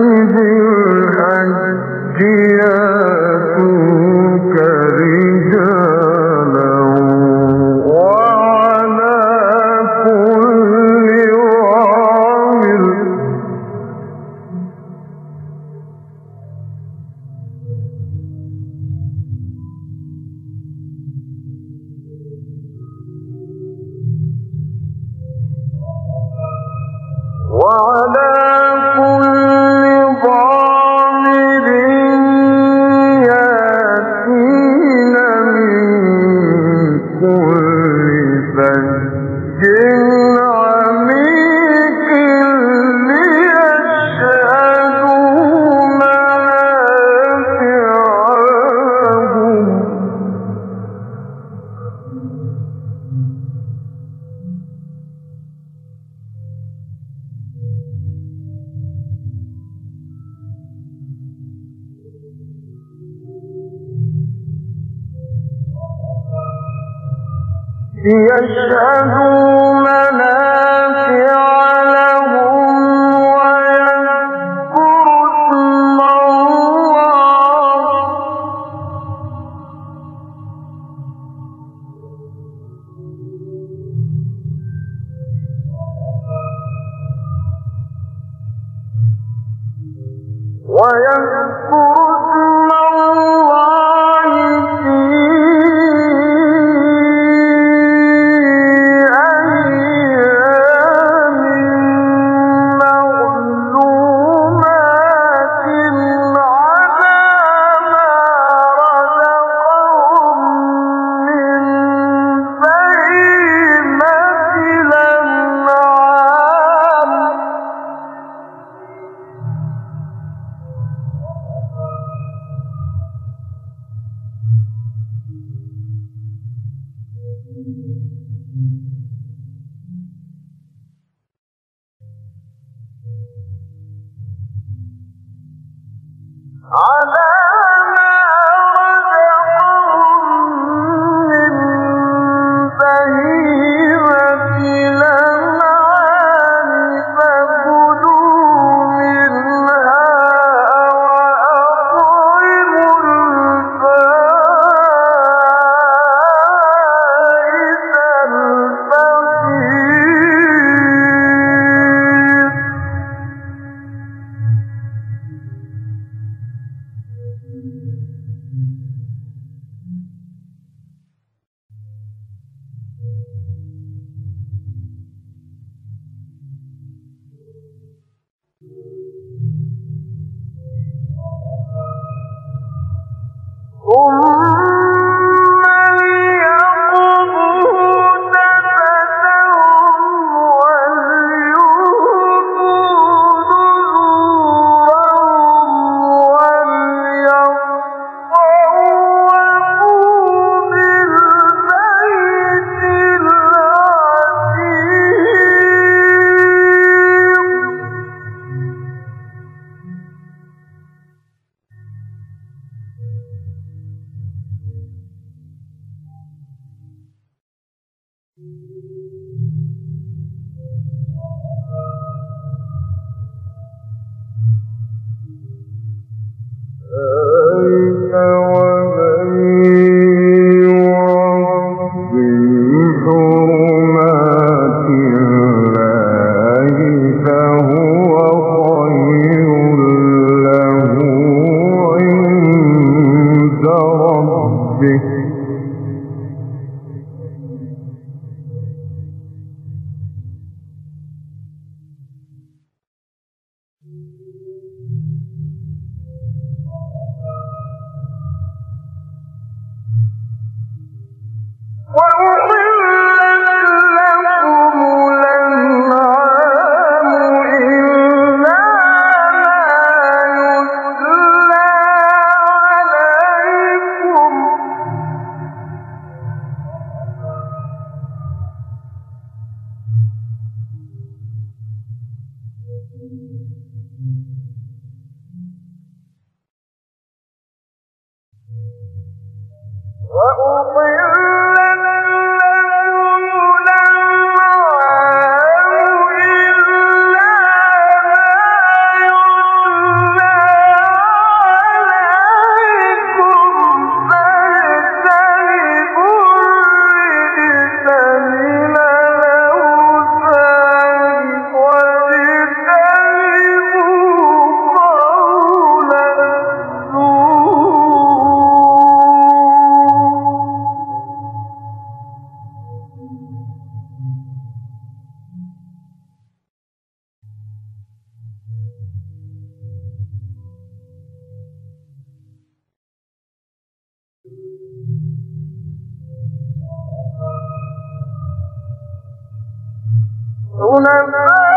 الناس boy. Hello. What? una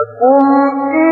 تكون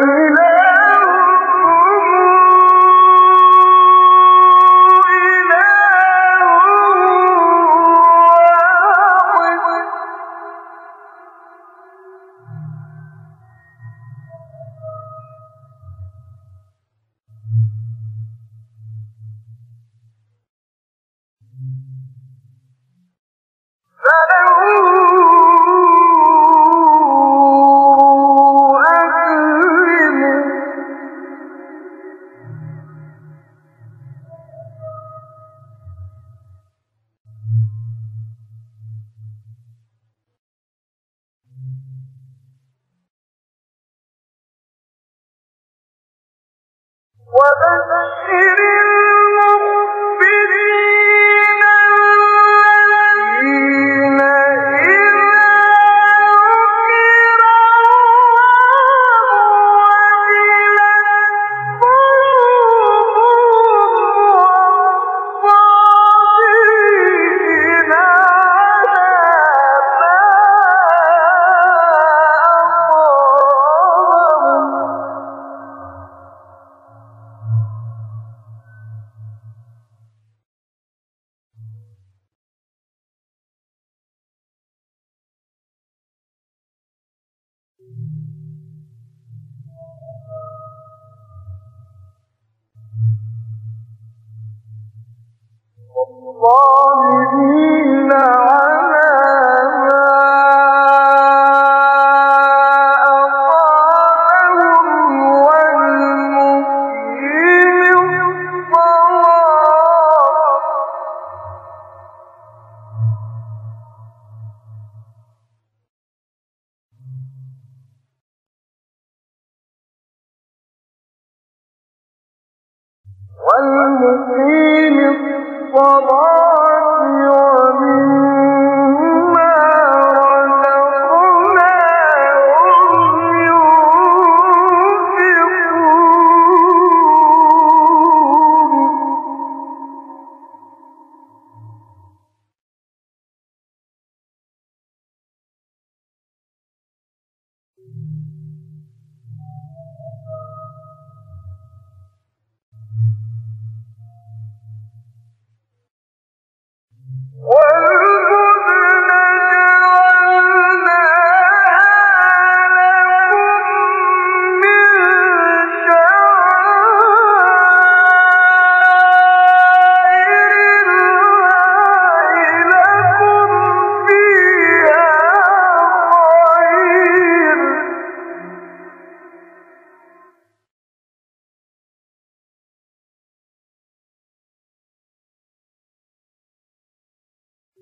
إلى خير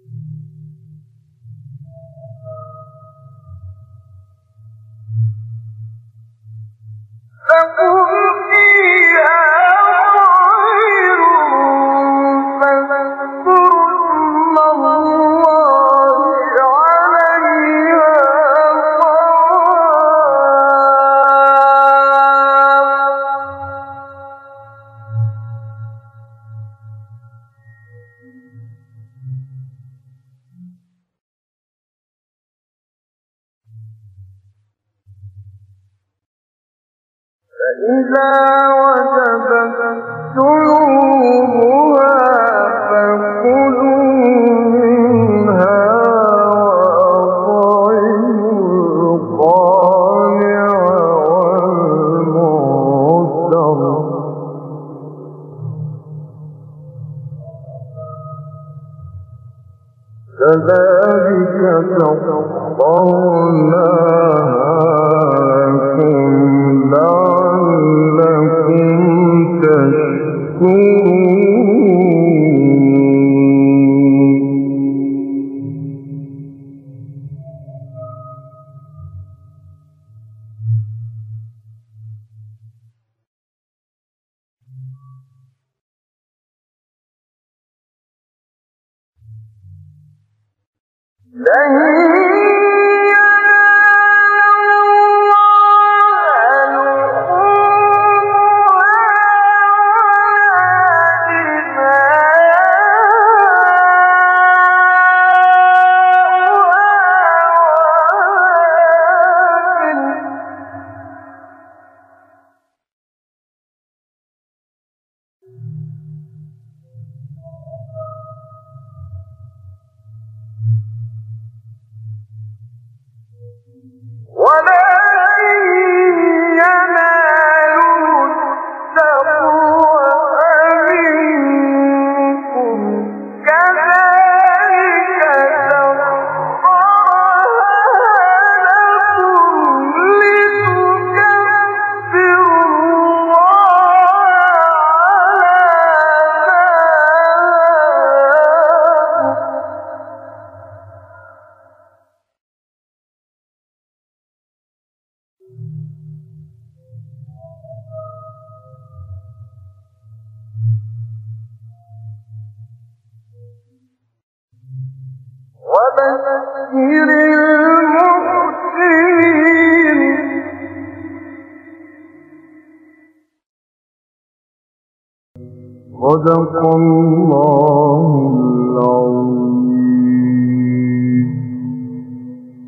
Thank you. فإذا وجبت جنوبها فكلوا